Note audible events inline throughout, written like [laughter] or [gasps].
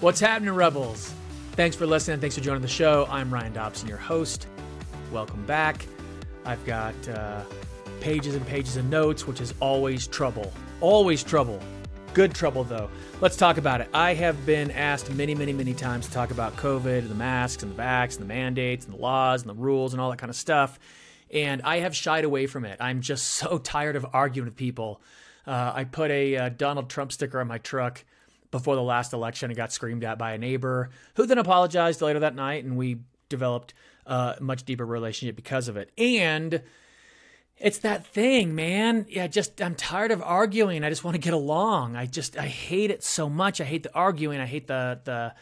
What's happening, Rebels? Thanks for listening. Thanks for joining the show. I'm Ryan Dobson, your host. Welcome back. I've got uh, pages and pages of notes, which is always trouble. Always trouble. Good trouble, though. Let's talk about it. I have been asked many, many, many times to talk about COVID and the masks and the vax and the mandates and the laws and the rules and all that kind of stuff. And I have shied away from it. I'm just [laughs] so tired of arguing with people. Uh, I put a uh, Donald Trump sticker on my truck before the last election and got screamed at by a neighbor who then apologized later that night and we developed a much deeper relationship because of it. And it's that thing man. Yeah just i'm tired of arguing. I just want to get along. I just i hate it so much. I hate the arguing. I hate the the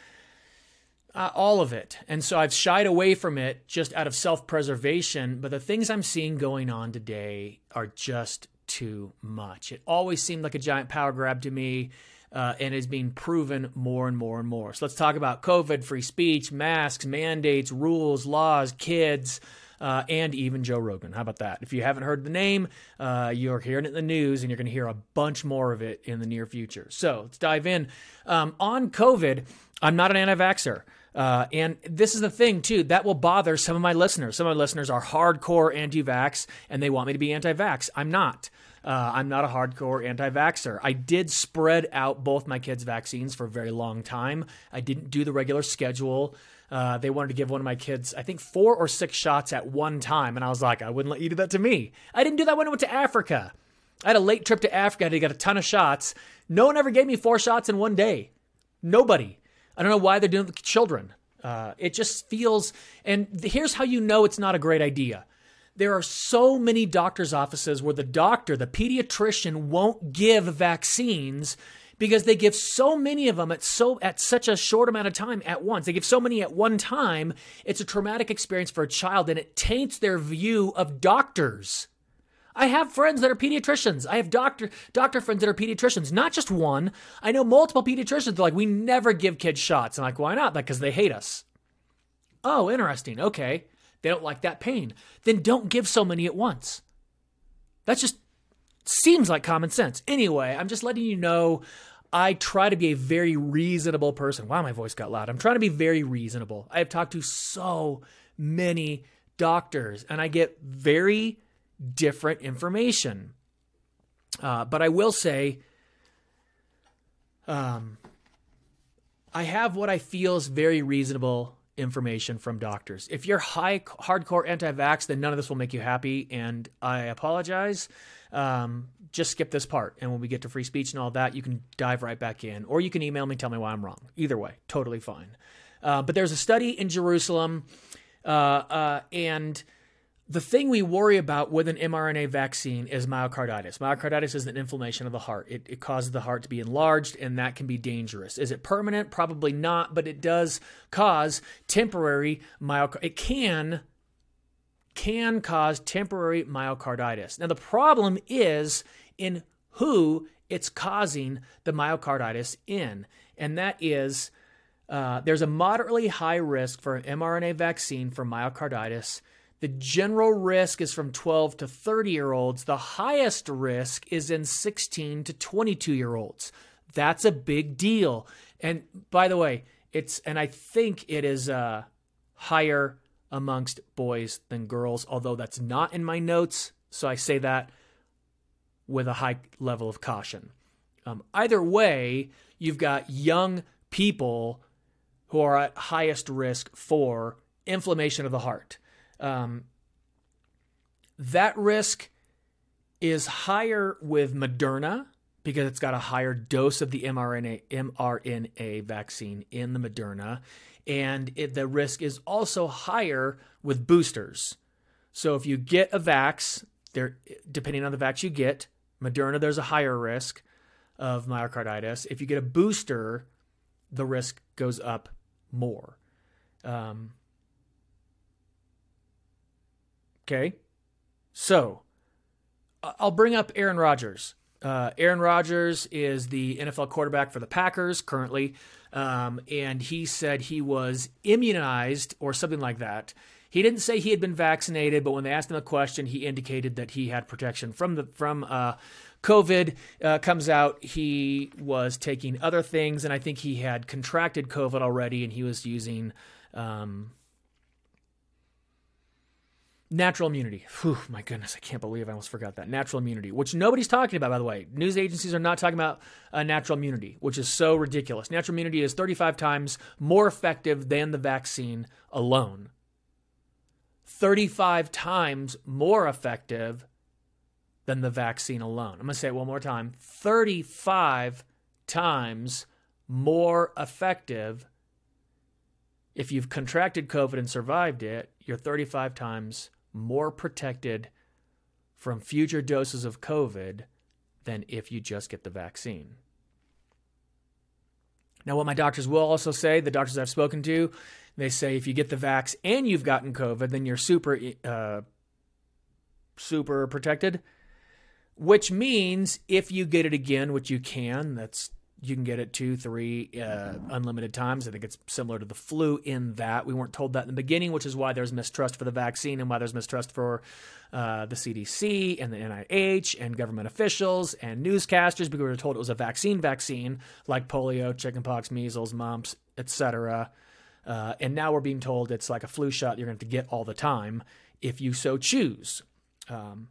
uh, all of it. And so i've shied away from it just out of self-preservation but the things i'm seeing going on today are just too much. It always seemed like a giant power grab to me uh, and is being proven more and more and more. So let's talk about COVID, free speech, masks, mandates, rules, laws, kids. Uh, and even Joe Rogan. How about that? If you haven't heard the name, uh, you're hearing it in the news, and you're going to hear a bunch more of it in the near future. So let's dive in. Um, on COVID, I'm not an anti vaxxer. Uh, and this is the thing, too, that will bother some of my listeners. Some of my listeners are hardcore anti vax and they want me to be anti vax. I'm not. Uh, I'm not a hardcore anti vaxxer. I did spread out both my kids' vaccines for a very long time. I didn't do the regular schedule. Uh, they wanted to give one of my kids, I think, four or six shots at one time. And I was like, I wouldn't let you do that to me. I didn't do that when I went to Africa. I had a late trip to Africa to get a ton of shots. No one ever gave me four shots in one day. Nobody. I don't know why they're doing it with children. Uh, it just feels, and here's how you know it's not a great idea there are so many doctors' offices where the doctor, the pediatrician, won't give vaccines because they give so many of them at so at such a short amount of time at once. They give so many at one time. It's a traumatic experience for a child and it taints their view of doctors. I have friends that are pediatricians. I have doctor doctor friends that are pediatricians, not just one. I know multiple pediatricians. They're like, we never give kids shots. I'm like, why not? Like, because they hate us. Oh, interesting. Okay. They don't like that pain. Then don't give so many at once. That just seems like common sense. Anyway, I'm just letting you know I try to be a very reasonable person. Wow, my voice got loud. I'm trying to be very reasonable. I have talked to so many doctors and I get very different information. Uh, but I will say, um, I have what I feel is very reasonable information from doctors. If you're high hardcore anti-vax, then none of this will make you happy, and I apologize. Um, just skip this part, and when we get to free speech and all that, you can dive right back in, or you can email me, tell me why I'm wrong. Either way, totally fine. Uh, but there's a study in Jerusalem, uh, uh, and the thing we worry about with an mRNA vaccine is myocarditis. Myocarditis is an inflammation of the heart. It, it, causes the heart to be enlarged, and that can be dangerous. Is it permanent? Probably not, but it does cause temporary myocarditis. It can can cause temporary myocarditis. Now the problem is in who it's causing the myocarditis in, and that is uh, there's a moderately high risk for an mRNA vaccine for myocarditis the general risk is from 12 to 30 year olds. The highest risk is in 16 to 22 year olds. That's a big deal. And by the way, it's, and I think it is uh, higher amongst boys than girls, although that's not in my notes. So I say that with a high level of caution. Um, either way, you've got young people who are at highest risk for inflammation of the heart. Um, that risk is higher with Moderna because it's got a higher dose of the mRNA mRNA vaccine in the Moderna, and it, the risk is also higher with boosters. So if you get a vax, there depending on the vax you get, Moderna there's a higher risk of myocarditis. If you get a booster, the risk goes up more. Um, Okay. So I'll bring up Aaron Rodgers. Uh, Aaron Rodgers is the NFL quarterback for the Packers currently. Um, and he said he was immunized or something like that. He didn't say he had been vaccinated, but when they asked him a question, he indicated that he had protection from the from uh, COVID. Uh, comes out he was taking other things, and I think he had contracted COVID already, and he was using. Um, Natural immunity. Whew, my goodness, I can't believe I almost forgot that. Natural immunity, which nobody's talking about, by the way. News agencies are not talking about uh, natural immunity, which is so ridiculous. Natural immunity is 35 times more effective than the vaccine alone. 35 times more effective than the vaccine alone. I'm going to say it one more time 35 times more effective. If you've contracted COVID and survived it, you're 35 times more protected from future doses of COVID than if you just get the vaccine. Now, what my doctors will also say, the doctors I've spoken to, they say if you get the vax and you've gotten COVID, then you're super, uh, super protected. Which means if you get it again, which you can, that's you can get it two, three, uh, unlimited times. I think it's similar to the flu in that we weren't told that in the beginning, which is why there's mistrust for the vaccine and why there's mistrust for uh, the CDC and the NIH and government officials and newscasters because we were told it was a vaccine vaccine like polio, chickenpox, measles, mumps, etc. Uh, and now we're being told it's like a flu shot you're going to have to get all the time if you so choose. Um,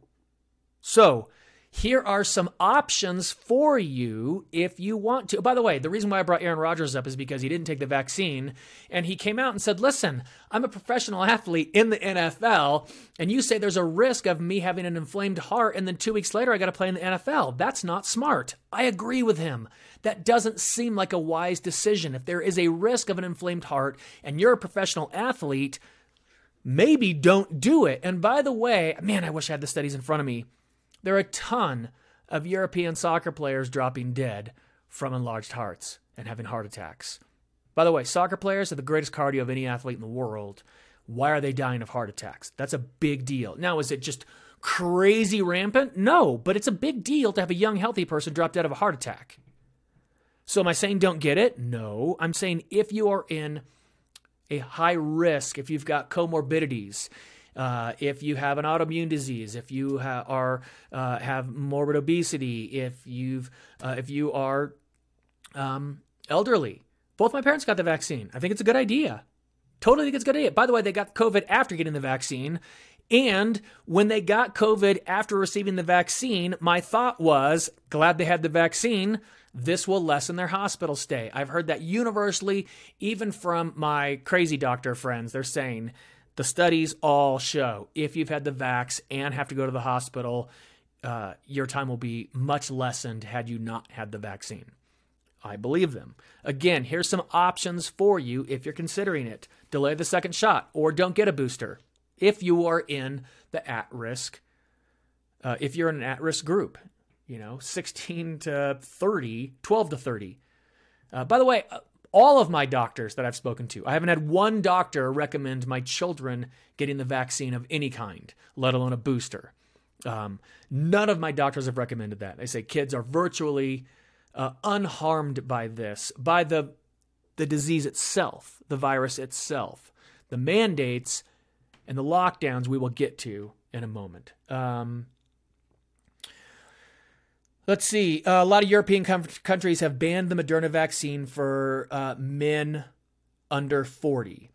so here are some options for you if you want to. By the way, the reason why I brought Aaron Rodgers up is because he didn't take the vaccine and he came out and said, Listen, I'm a professional athlete in the NFL, and you say there's a risk of me having an inflamed heart, and then two weeks later I got to play in the NFL. That's not smart. I agree with him. That doesn't seem like a wise decision. If there is a risk of an inflamed heart and you're a professional athlete, maybe don't do it. And by the way, man, I wish I had the studies in front of me there are a ton of European soccer players dropping dead from enlarged hearts and having heart attacks. By the way, soccer players have the greatest cardio of any athlete in the world. Why are they dying of heart attacks? That's a big deal. Now, is it just crazy rampant? No, but it's a big deal to have a young, healthy person drop dead of a heart attack. So, am I saying don't get it? No. I'm saying if you are in a high risk, if you've got comorbidities, uh, if you have an autoimmune disease, if you ha- are uh, have morbid obesity, if you've uh, if you are um, elderly. Both my parents got the vaccine. I think it's a good idea. Totally think it's a good idea. By the way, they got COVID after getting the vaccine. And when they got COVID after receiving the vaccine, my thought was glad they had the vaccine. This will lessen their hospital stay. I've heard that universally, even from my crazy doctor friends. They're saying the studies all show if you've had the vax and have to go to the hospital, uh, your time will be much lessened had you not had the vaccine. I believe them. Again, here's some options for you if you're considering it. Delay the second shot or don't get a booster if you are in the at risk, uh, if you're in an at risk group, you know, 16 to 30, 12 to 30. Uh, by the way, uh, all of my doctors that I've spoken to, I haven't had one doctor recommend my children getting the vaccine of any kind, let alone a booster. Um, none of my doctors have recommended that. They say kids are virtually uh, unharmed by this, by the the disease itself, the virus itself. The mandates and the lockdowns we will get to in a moment. Um, Let's see. Uh, a lot of European com- countries have banned the Moderna vaccine for uh, men under 40.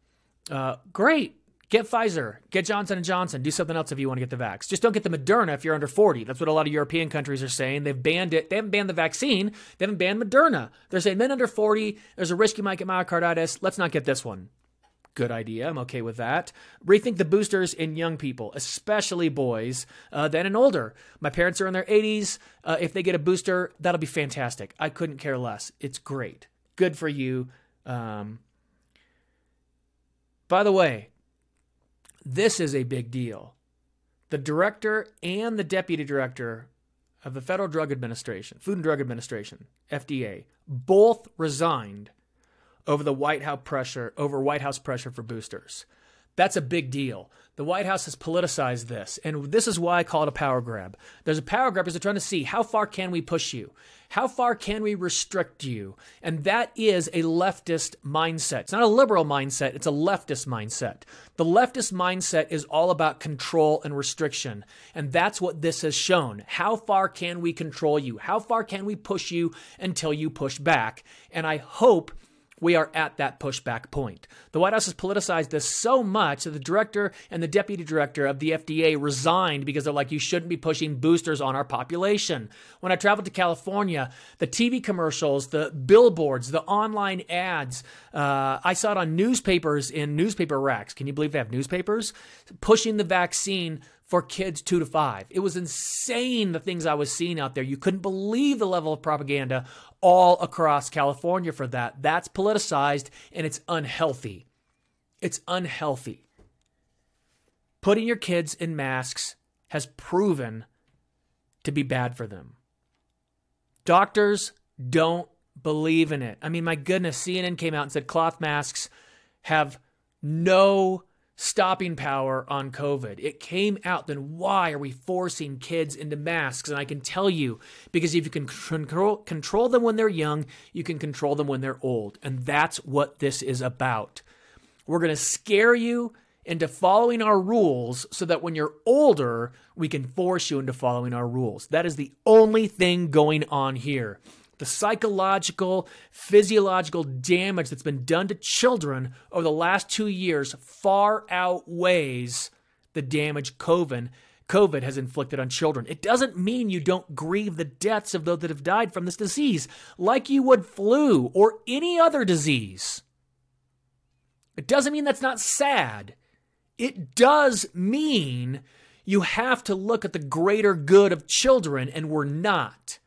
Uh, great. Get Pfizer. Get Johnson and Johnson. Do something else if you want to get the vax. Just don't get the Moderna if you're under 40. That's what a lot of European countries are saying. They've banned it. They haven't banned the vaccine. They haven't banned Moderna. They're saying men under 40, there's a risk you might get myocarditis. Let's not get this one. Good idea. I'm okay with that. Rethink the boosters in young people, especially boys, uh, then and older. My parents are in their 80s. Uh, if they get a booster, that'll be fantastic. I couldn't care less. It's great. Good for you. Um, by the way, this is a big deal. The director and the deputy director of the Federal Drug Administration, Food and Drug Administration, FDA, both resigned over the White House pressure over White House pressure for boosters. That's a big deal. The White House has politicized this, and this is why I call it a power grab. There's a power grab because they're trying to see how far can we push you? How far can we restrict you? And that is a leftist mindset. It's not a liberal mindset, it's a leftist mindset. The leftist mindset is all about control and restriction. And that's what this has shown. How far can we control you? How far can we push you until you push back? And I hope we are at that pushback point. The White House has politicized this so much that the director and the deputy director of the FDA resigned because they're like, you shouldn't be pushing boosters on our population. When I traveled to California, the TV commercials, the billboards, the online ads, uh, I saw it on newspapers in newspaper racks. Can you believe they have newspapers? Pushing the vaccine for kids two to five. It was insane the things I was seeing out there. You couldn't believe the level of propaganda all across California for that. That's politicized and it's unhealthy. It's unhealthy. Putting your kids in masks has proven to be bad for them. Doctors don't believe in it. I mean, my goodness, CNN came out and said cloth masks have no stopping power on COVID. It came out, then why are we forcing kids into masks? And I can tell you, because if you can control, control them when they're young, you can control them when they're old. And that's what this is about. We're going to scare you into following our rules so that when you're older, we can force you into following our rules. That is the only thing going on here the psychological, physiological damage that's been done to children over the last two years far outweighs the damage COVID, COVID has inflicted on children. It doesn't mean you don't grieve the deaths of those that have died from this disease, like you would flu or any other disease. It doesn't mean that's not sad. It does mean you have to look at the greater good of children, and we're not.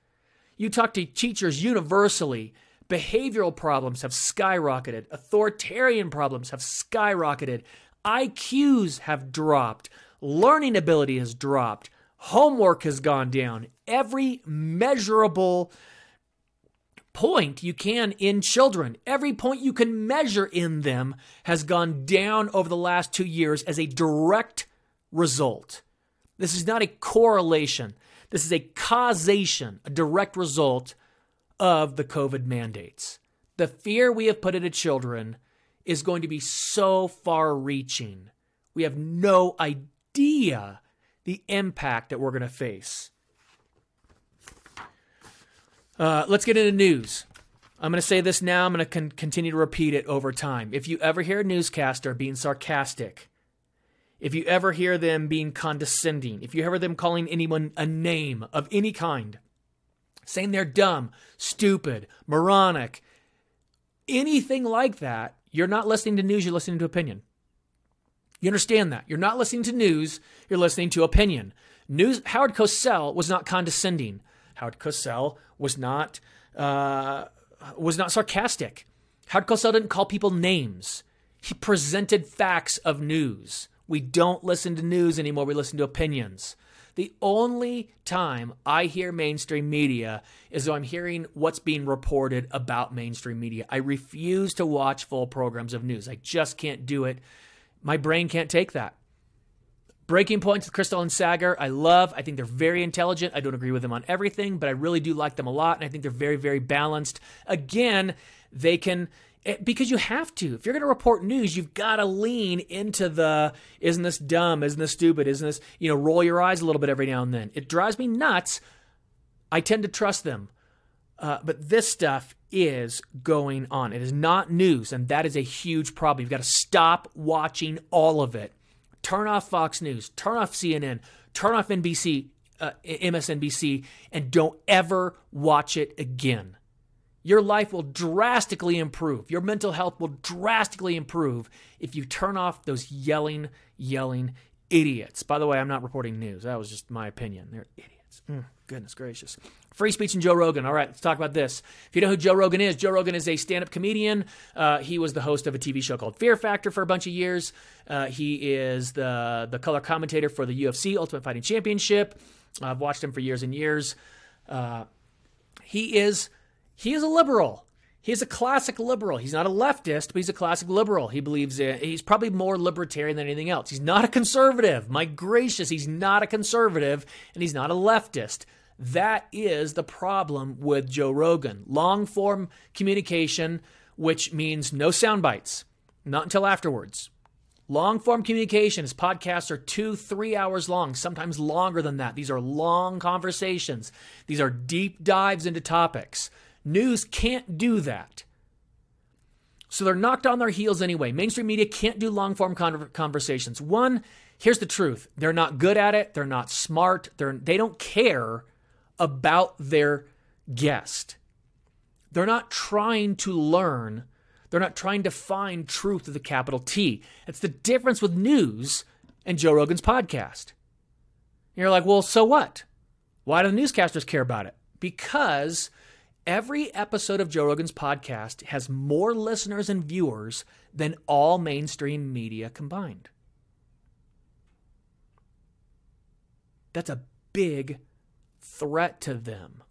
You talk to teachers universally, behavioral problems have skyrocketed, authoritarian problems have skyrocketed, IQs have dropped, learning ability has dropped, homework has gone down. Every measurable point you can in children, every point you can measure in them has gone down over the last two years as a direct result. This is not a correlation. This is a causation, a direct result of the COVID mandates. The fear we have put into children is going to be so far reaching. We have no idea the impact that we're going to face. Uh, let's get into news. I'm going to say this now. I'm going to con- continue to repeat it over time. If you ever hear a newscaster being sarcastic, if you ever hear them being condescending, if you ever them calling anyone a name of any kind, saying they're dumb, stupid, moronic, anything like that, you're not listening to news, you're listening to opinion. You understand that? You're not listening to news, you're listening to opinion. News Howard Cosell was not condescending. Howard Cosell was not uh, was not sarcastic. Howard Cosell didn't call people names. He presented facts of news. We don't listen to news anymore, we listen to opinions. The only time I hear mainstream media is when I'm hearing what's being reported about mainstream media. I refuse to watch full programs of news. I just can't do it. My brain can't take that. Breaking Points with Krystal and Saagar, I love. I think they're very intelligent. I don't agree with them on everything, but I really do like them a lot, and I think they're very, very balanced. Again, they can Because you have to. If you're going to report news, you've got to lean into the isn't this dumb? Isn't this stupid? Isn't this, you know, roll your eyes a little bit every now and then. It drives me nuts. I tend to trust them. Uh, but this stuff is going on. It is not news, and that is a huge problem. You've got to stop watching all of it. Turn off Fox News, turn off CNN, turn off NBC, uh, MSNBC, and don't ever watch it again your life will drastically improve. Your mental health will drastically improve if you turn off those yelling, yelling idiots. By the way, I'm not reporting news. That was just my opinion. They're idiots. Mm, goodness gracious. Free speech and Joe Rogan. All right, let's talk about this. If you know who Joe Rogan is, Joe Rogan is a stand up comedian. Uh, he was the host of a TV show called Fear Factor for a bunch of years. Uh, he is the, the color commentator for the UFC Ultimate Fighting Championship. I've watched him for years and years. Uh, he is he is a liberal. He's a classic liberal. He's not a leftist, but he's a classic liberal. He believes in, he's probably more libertarian than anything else. He's not a conservative. My gracious, he's not a conservative and he's not a leftist. That is the problem with Joe Rogan. Long form communication, which means no sound bites, not until afterwards. Long form communication, his podcasts are two, three hours long, sometimes longer than that. These are long conversations, these are deep dives into topics. News can't do that. So they're knocked on their heels anyway. Mainstream media can't do long form conversations. One, here's the truth they're not good at it, they're not smart, they're, they don't care about their guest. They're not trying to learn, they're not trying to find truth with a capital T. It's the difference with news and Joe Rogan's podcast. You're like, well, so what? Why do the newscasters care about it? Because Every episode of Joe Rogan's podcast has more listeners and viewers than all mainstream media combined. That's a big threat to them.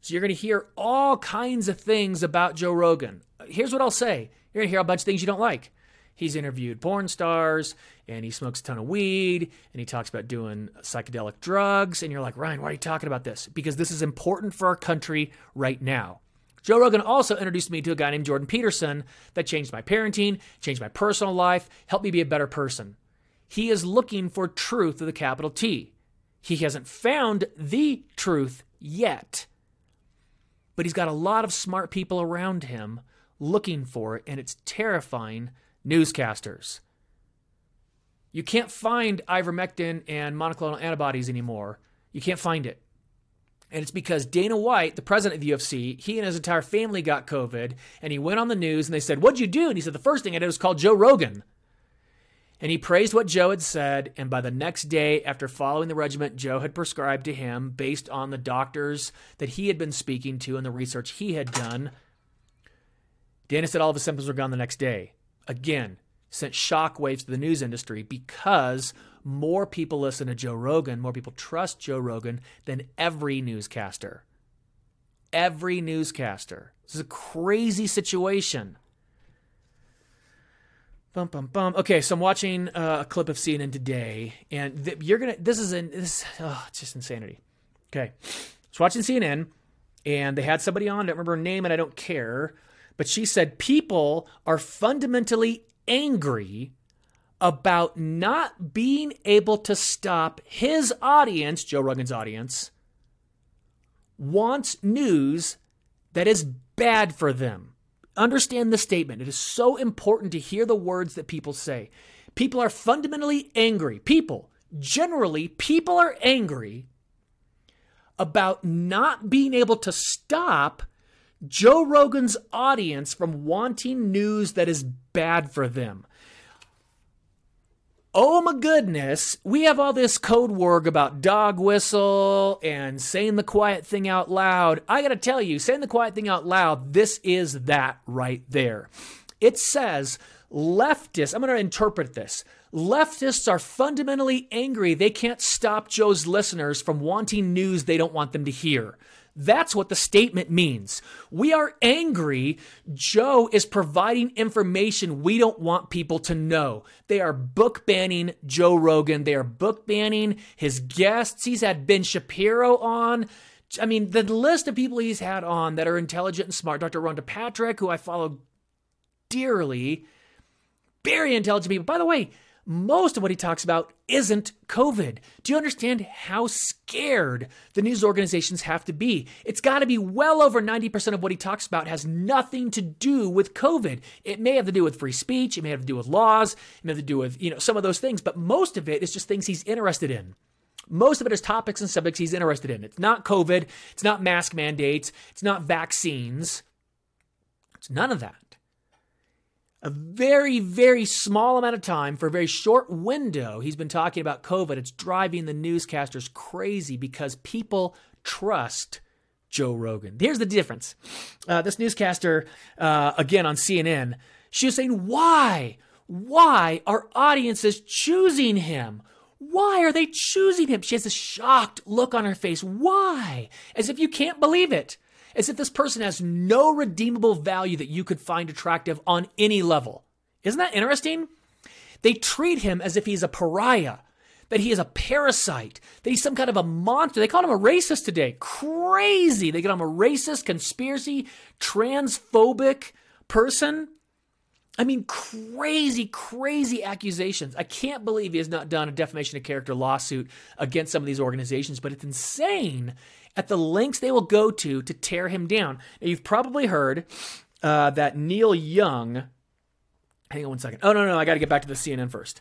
So you're going to hear all kinds of things about Joe Rogan. Here's what I'll say you're going to hear a bunch of things you don't like. He's interviewed porn stars and he smokes a ton of weed and he talks about doing psychedelic drugs. And you're like, Ryan, why are you talking about this? Because this is important for our country right now. Joe Rogan also introduced me to a guy named Jordan Peterson that changed my parenting, changed my personal life, helped me be a better person. He is looking for truth with a capital T. He hasn't found the truth yet, but he's got a lot of smart people around him looking for it, and it's terrifying newscasters. You can't find ivermectin and monoclonal antibodies anymore. You can't find it. And it's because Dana White, the president of the UFC, he and his entire family got COVID, and he went on the news and they said, What'd you do? And he said, The first thing I did was call Joe Rogan. And he praised what Joe had said. And by the next day, after following the regimen Joe had prescribed to him based on the doctors that he had been speaking to and the research he had done, Dana said all of his symptoms were gone the next day again, sent shockwaves to the news industry because more people listen to Joe Rogan, more people trust Joe Rogan than every newscaster. Every newscaster. This is a crazy situation. Bum bum bum. Okay, so I'm watching uh, a clip of CNN today, and th- you're gonna. This is an. This. Oh, it's just insanity. Okay, so watching CNN, and they had somebody on. I don't remember her name, and I don't care. But she said people are fundamentally angry about not being able to stop his audience, Joe Rogan's audience, wants news that is bad for them. Understand the statement. It is so important to hear the words that people say. People are fundamentally angry. People, generally, people are angry about not being able to stop Joe Rogan's audience from wanting news that is bad for them. Oh my goodness, we have all this code word about dog whistle and saying the quiet thing out loud. I gotta tell you, saying the quiet thing out loud, this is that right there. It says leftists, I'm gonna interpret this. Leftists are fundamentally angry they can't stop Joe's listeners from wanting news they don't want them to hear. That's what the statement means. We are angry. Joe is providing information we don't want people to know. They are book banning Joe Rogan. They are book banning his guests. He's had Ben Shapiro on. I mean, the list of people he's had on that are intelligent and smart. Dr. Rhonda Patrick, who I follow dearly, very intelligent people. By the way, most of what he talks about isn't COVID. Do you understand how scared the news organizations have to be? It's got to be well over 90% of what he talks about has nothing to do with COVID. It may have to do with free speech, it may have to do with laws, it may have to do with, you know, some of those things, but most of it is just things he's interested in. Most of it is topics and subjects he's interested in. It's not COVID, it's not mask mandates, it's not vaccines. It's none of that a very, very small amount of time for a very short window. He's been talking about COVID. It's driving the newscasters crazy because people trust Joe Rogan. Here's the difference. Uh, this newscaster, uh, again on CNN, she was saying, Why? Why are audiences choosing him? Why are they choosing him? She has a shocked look on her face. Why? As if you can't believe it. As if this person has no redeemable value that you could find attractive on any level. Isn't that interesting? They treat him as if he's a pariah, that he is a parasite, that he's some kind of a monster. They call him a racist today. Crazy. They call him a racist, conspiracy, transphobic person. I mean, crazy, crazy accusations. I can't believe he has not done a defamation of character lawsuit against some of these organizations, but it's insane at the lengths they will go to to tear him down. Now, you've probably heard uh, that Neil Young. Hang on one second. Oh, no, no, I got to get back to the CNN first.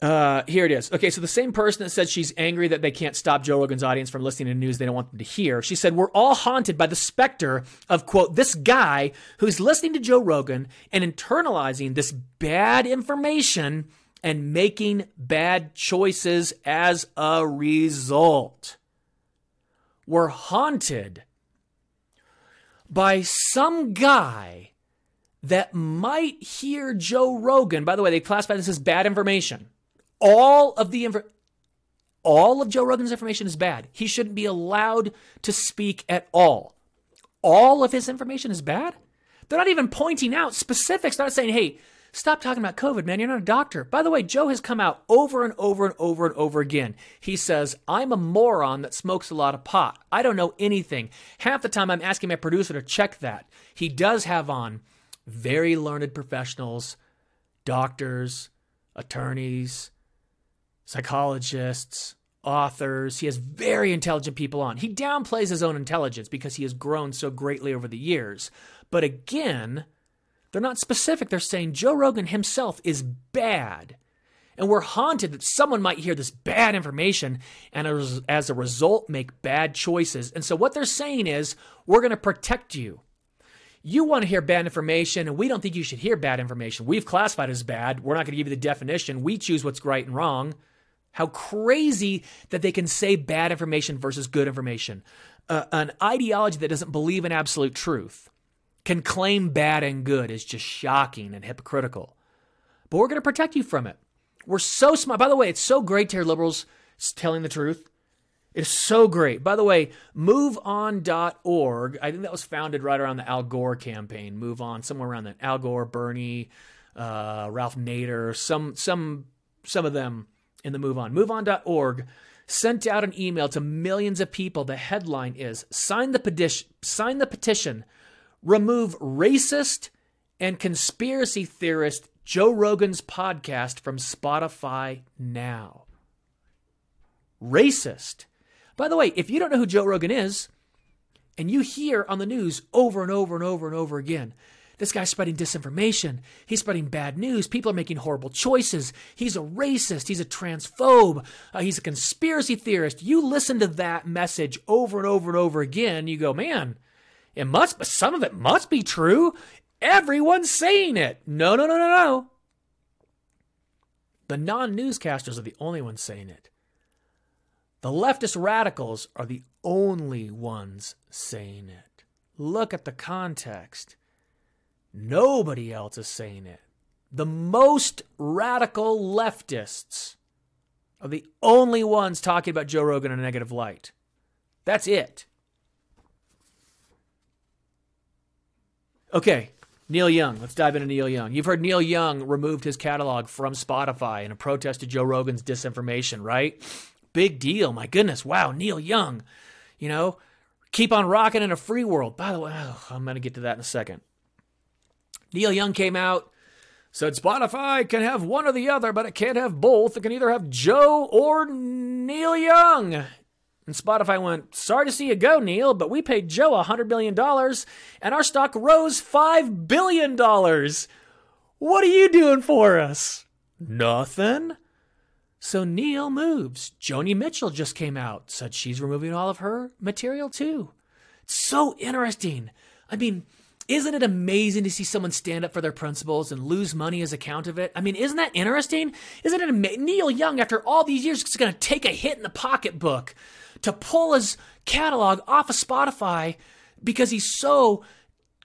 Uh, here it is. Okay, so the same person that said she's angry that they can't stop Joe Rogan's audience from listening to news they don't want them to hear. She said, We're all haunted by the specter of, quote, this guy who's listening to Joe Rogan and internalizing this bad information and making bad choices as a result. We're haunted by some guy that might hear Joe Rogan. By the way, they classify this as bad information all of the info, all of Joe Rogan's information is bad. He shouldn't be allowed to speak at all. All of his information is bad. They're not even pointing out specifics. They're not saying, "Hey, stop talking about COVID, man. You're not a doctor." By the way, Joe has come out over and over and over and over again. He says, "I'm a moron that smokes a lot of pot. I don't know anything." Half the time, I'm asking my producer to check that. He does have on very learned professionals, doctors, attorneys, psychologists, authors. He has very intelligent people on. He downplays his own intelligence because he has grown so greatly over the years. But again, they're not specific. They're saying Joe Rogan himself is bad. And we're haunted that someone might hear this bad information and as a result make bad choices. And so what they're saying is, we're going to protect you. You want to hear bad information, and we don't think you should hear bad information. We've classified as bad. We're not going to give you the definition. We choose what's right and wrong. How crazy that they can say bad information versus good information. Uh, an ideology that doesn't believe in absolute truth can claim bad and good is just shocking and hypocritical. But we're going to protect you from it. We're so smart. By the way, it's so great to hear liberals telling the truth. It's so great. By the way, moveon.org, I think that was founded right around the Al Gore campaign. Move on, somewhere around that. Al Gore, Bernie, uh, Ralph Nader, some some some of them in the Move On. MoveOn.org sent out an email to millions of people. The headline is Sign the petition, sign the petition, remove racist and conspiracy theorist Joe Rogan's podcast from Spotify now. Racist. By the way, if you don't know who Joe Rogan is, and you hear on the news over and over and over and over again this guy's spreading disinformation. He's spreading bad news. People are making horrible choices. He's a racist. He's a transphobe. Uh, he's a conspiracy theorist. You listen to that message over and over and over again. You go, man, it must, some of it must be true. Everyone's saying it. No, no, no, no, no. The non newscasters are the only ones saying it. The leftist radicals are the only ones saying it. Look at the context. Nobody else is saying it. The most radical leftists are the only ones talking about Joe Rogan in a negative light. That's it. Okay, Neil Young. Let's dive into Neil Young. You've heard Neil Young removed his catalog from Spotify in a protest to Joe Rogan's disinformation, right? Big deal. My goodness. Wow, Neil Young. You know, keep on rocking in a free world. By the way, oh, I'm going to get to that in a second. Neil Young came out, said Spotify can have one or the other, but it can't have both. It can either have Joe or Neil Young. And Spotify went, Sorry to see you go, Neil, but we paid Joe $100 million and our stock rose $5 billion. What are you doing for us? Nothing. So Neil moves. Joni Mitchell just came out, said she's removing all of her material too. It's so interesting. I mean, isn't it amazing to see someone stand up for their principles and lose money as a count of it? I mean, isn't that interesting? Isn't it amazing? Neil Young, after all these years, is going to take a hit in the pocketbook to pull his catalog off of Spotify because he's so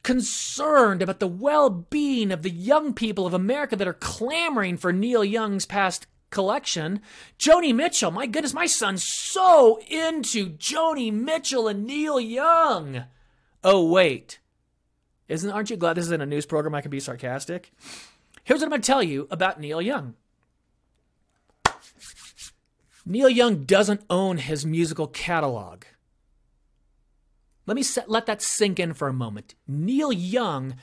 concerned about the well being of the young people of America that are clamoring for Neil Young's past collection. Joni Mitchell, my goodness, my son's so into Joni Mitchell and Neil Young. Oh, wait. Isn't aren't you glad this isn't a news program I can be sarcastic? Here's what I'm going to tell you about Neil Young. Neil Young doesn't own his musical catalog. Let me set, let that sink in for a moment. Neil Young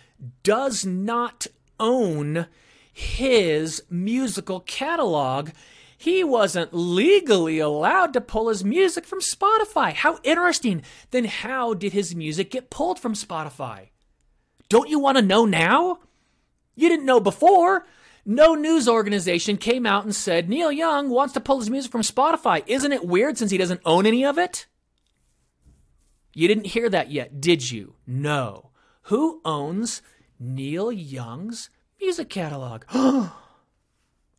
does not own his musical catalog. He wasn't legally allowed to pull his music from Spotify. How interesting. Then, how did his music get pulled from Spotify? Don't you want to know now? You didn't know before. No news organization came out and said Neil Young wants to pull his music from Spotify. Isn't it weird since he doesn't own any of it? You didn't hear that yet, did you? No. Who owns Neil Young's music catalog? [gasps]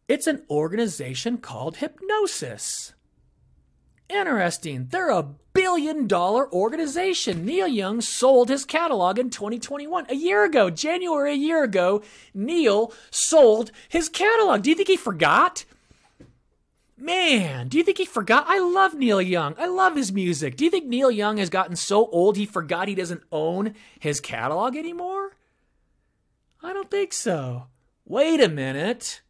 it's an organization called Hipgnosis. Interesting. They're a billion dollar organization. Neil Young sold his catalog in 2021. A year ago, January a year ago, Neil sold his catalog. Do you think he forgot? Man, do you think he forgot? I love Neil Young. I love his music. Do you think Neil Young has gotten so old he forgot he doesn't own his catalog anymore? I don't think so. Wait a minute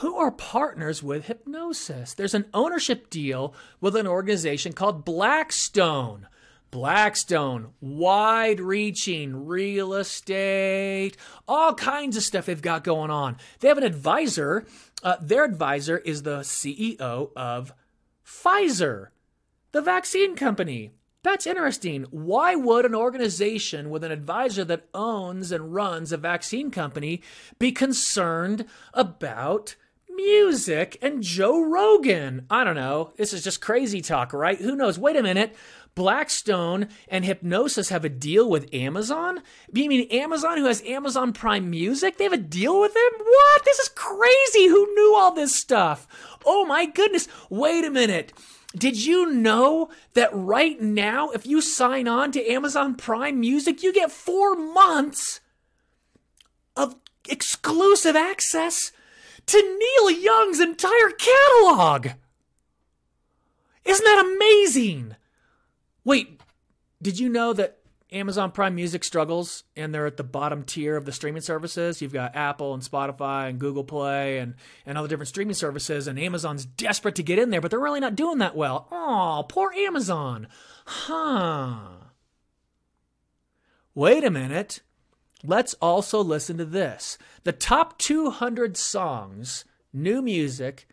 who are partners with Hipgnosis. There's an ownership deal with an organization called Blackstone. Blackstone, wide reaching real estate, all kinds of stuff they've got going on. They have an advisor. Uh, their advisor is the CEO of Pfizer, the vaccine company. That's interesting. Why would an organization with an advisor that owns and runs a vaccine company be concerned about music and Joe Rogan. I don't know. This is just crazy talk, right? Who knows? Wait a minute. Blackstone and Hipgnosis have a deal with Amazon? You mean Amazon, who has Amazon Prime Music? They have a deal with them? What? This is crazy. Who knew all this stuff? Oh my goodness. Wait a minute. Did you know that right now, if you sign on to Amazon Prime Music, you get four months of exclusive access to Neil Young's entire catalog. Isn't that amazing? Wait, did you know that Amazon Prime Music struggles and they're at the bottom tier of the streaming services? You've got Apple and Spotify and Google Play and, and all the different streaming services, and Amazon's desperate to get in there, but they're really not doing that well. Oh, poor Amazon. Huh. Wait a minute. Let's also listen to this. The top 200 songs, new music,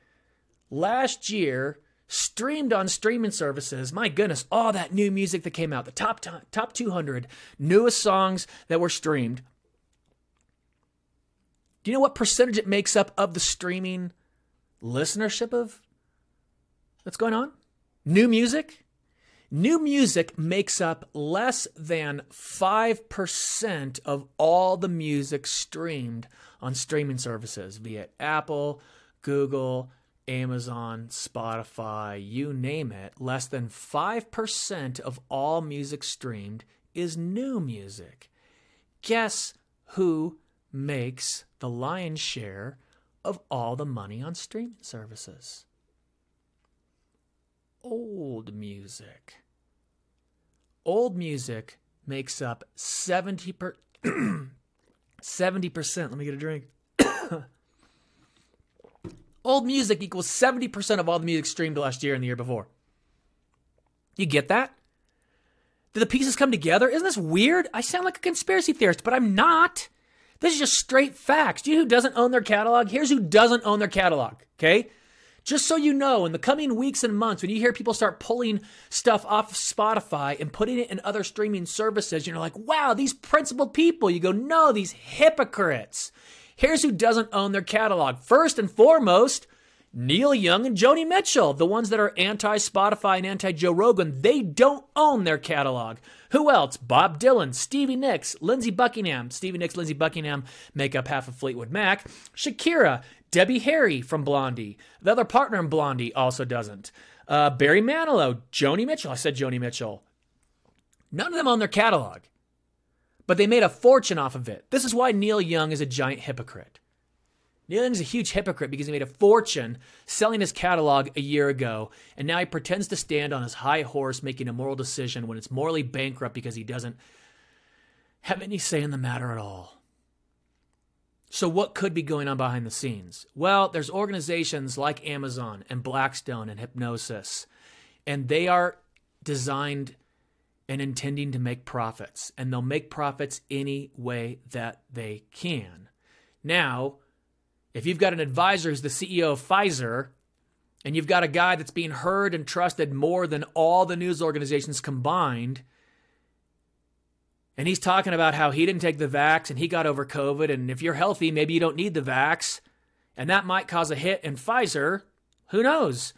last year streamed on streaming services. My goodness, all that new music that came out. The top top 200 newest songs that were streamed. Do you know what percentage it makes up of the streaming listenership of What's going on? New music? New music makes up less than 5% of all the music streamed on streaming services, via Apple, Google, Amazon, Spotify, you name it. Less than 5% of all music streamed is new music. Guess who makes the lion's share of all the money on streaming services? Old music. Old music makes up 70 per [clears throat] 70%. Let me get a drink. [coughs] old music equals 70% of all the music streamed last year and the year before. You get that? Do the pieces come together? Isn't this weird? I sound like a conspiracy theorist, but I'm not. This is just straight facts. Do you know who doesn't own their catalog? Here's who doesn't own their catalog, okay? Just so you know, in the coming weeks and months, when you hear people start pulling stuff off Spotify and putting it in other streaming services, you're like, wow, these principled people. You go, no, these hypocrites. Here's who doesn't own their catalog. First and foremost, Neil Young and Joni Mitchell, the ones that are anti Spotify and anti Joe Rogan, they don't own their catalog. Who else? Bob Dylan, Stevie Nicks, Lindsey Buckingham. Stevie Nicks, Lindsey Buckingham make up half of Fleetwood Mac. Shakira, Debbie Harry from Blondie. The other partner in Blondie also doesn't. Uh, Barry Manilow, Joni Mitchell. I said Joni Mitchell. None of them on their catalog. But they made a fortune off of it. This is why Neil Young is a giant hypocrite. Neil Young's a huge hypocrite because he made a fortune selling his catalog a year ago, and now he pretends to stand on his high horse making a moral decision when it's morally bankrupt because he doesn't have any say in the matter at all. So, what could be going on behind the scenes? Well, there's organizations like Amazon and Blackstone and Hipgnosis, and they are designed and intending to make profits, and they'll make profits any way that they can. Now, if you've got an advisor who's the CEO of Pfizer, and you've got a guy that's being heard and trusted more than all the news organizations combined, and he's talking about how he didn't take the vax and he got over COVID, and if you're healthy, maybe you don't need the vax, and that might cause a hit in Pfizer. Who knows?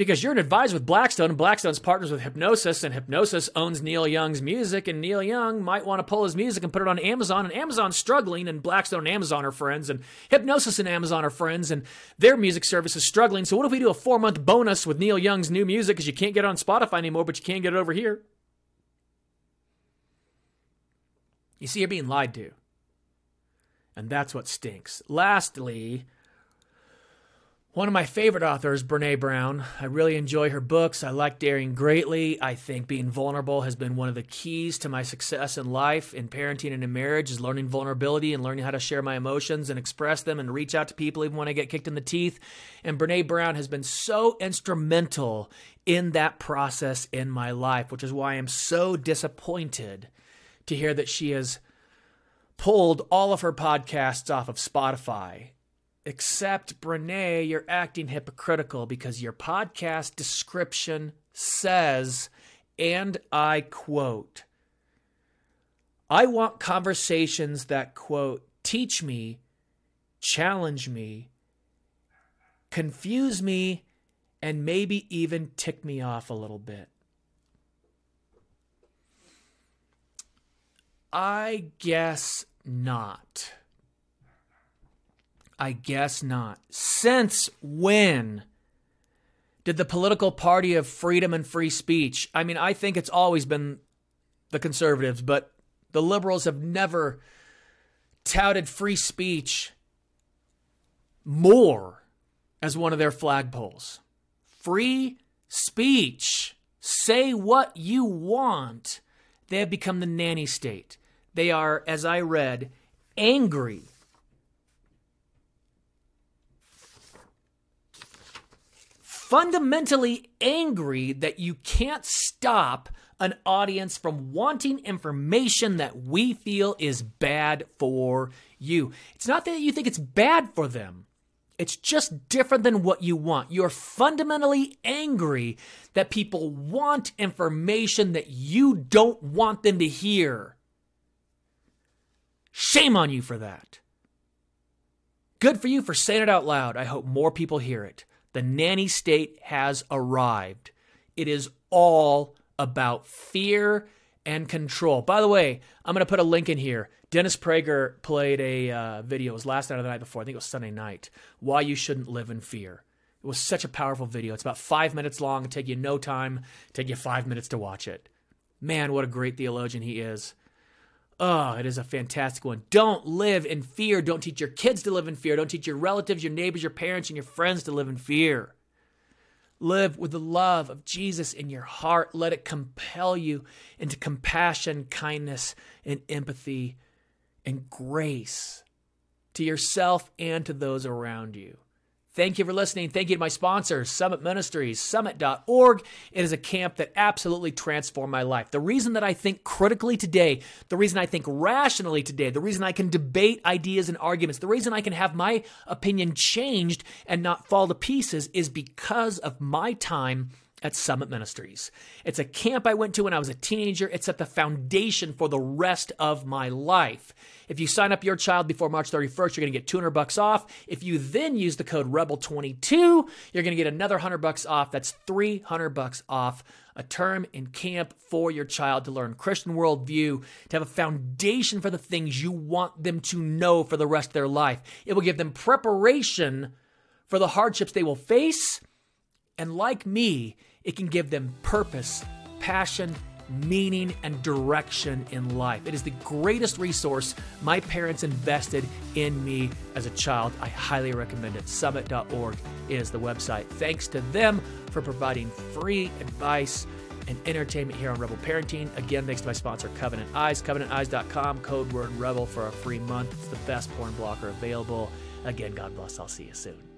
because you're an advisor with Blackstone, and Blackstone's partners with Hipgnosis, and Hipgnosis owns Neil Young's music, and Neil Young might want to pull his music and put it on Amazon, and Amazon's struggling, and Blackstone and Amazon are friends, and Hipgnosis and Amazon are friends, and their music service is struggling. So what if we do a four month bonus with Neil Young's new music? Because you can't get it on Spotify anymore, but you can get it over here? You see, you're being lied to. And that's what stinks. Lastly, one of my favorite authors, Brene Brown. I really enjoy her books. I like daring greatly. I think being vulnerable has been one of the keys to my success in life, in parenting and in marriage, is learning vulnerability and learning how to share my emotions and express them and reach out to people even when I get kicked in the teeth. And Brene Brown has been so instrumental in that process in my life, which is why I'm so disappointed to hear that she has pulled all of her podcasts off of Spotify Except, Brene, you're acting hypocritical because your podcast description says, and I quote, I want conversations that, quote, teach me, challenge me, confuse me, and maybe even tick me off a little bit. I guess not. I guess not. Since when did the political party of freedom and free speech? I mean, I think it's always been the conservatives, but the liberals have never touted free speech more as one of their flagpoles. Free speech. Say what you want. They have become the nanny state. They are, as I read, angry fundamentally angry that you can't stop an audience from wanting information that we feel is bad for you. It's not that you think it's bad for them. It's just different than what you want. You're fundamentally angry that people want information that you don't want them to hear. Shame on you for that. Good for you for saying it out loud. I hope more people hear it. The nanny state has arrived. It is all about fear and control. By the way, I'm going to put a link in here. Dennis Prager played a uh, video. It was last night or the night before. I think it was Sunday night. Why you shouldn't live in fear. It was such a powerful video. It's about five minutes long. It'll take you no time. it Take you five minutes to watch it. Man, what a great theologian he is. Oh, it is a fantastic one. Don't live in fear. Don't teach your kids to live in fear. Don't teach your relatives, your neighbors, your parents, and your friends to live in fear. Live with the love of Jesus in your heart. Let it compel you into compassion, kindness, and empathy and grace to yourself and to those around you. Thank you for listening. Thank you to my sponsors, Summit Ministries, summit.org. It is a camp that absolutely transformed my life. The reason that I think critically today, the reason I think rationally today, the reason I can debate ideas and arguments, the reason I can have my opinion changed and not fall to pieces is because of my time at Summit Ministries. It's a camp I went to when I was a teenager. It's at the foundation for the rest of my life. If you sign up your child before March 31st, you're going to get 200 bucks off. If you then use the code REBEL22, you're going to get another 100 bucks off. That's 300 bucks off a term in camp for your child to learn Christian worldview, to have a foundation for the things you want them to know for the rest of their life. It will give them preparation for the hardships they will face. And like me, it can give them purpose, passion, meaning and direction in life. It is the greatest resource my parents invested in me as a child. I highly recommend it. Summit.org is the website. Thanks to them for providing free advice and entertainment here on Rebel Parenting. Again, thanks to my sponsor, Covenant Eyes. CovenantEyes.com, code word REBEL for a free month. It's the best porn blocker available. Again, God bless. I'll see you soon.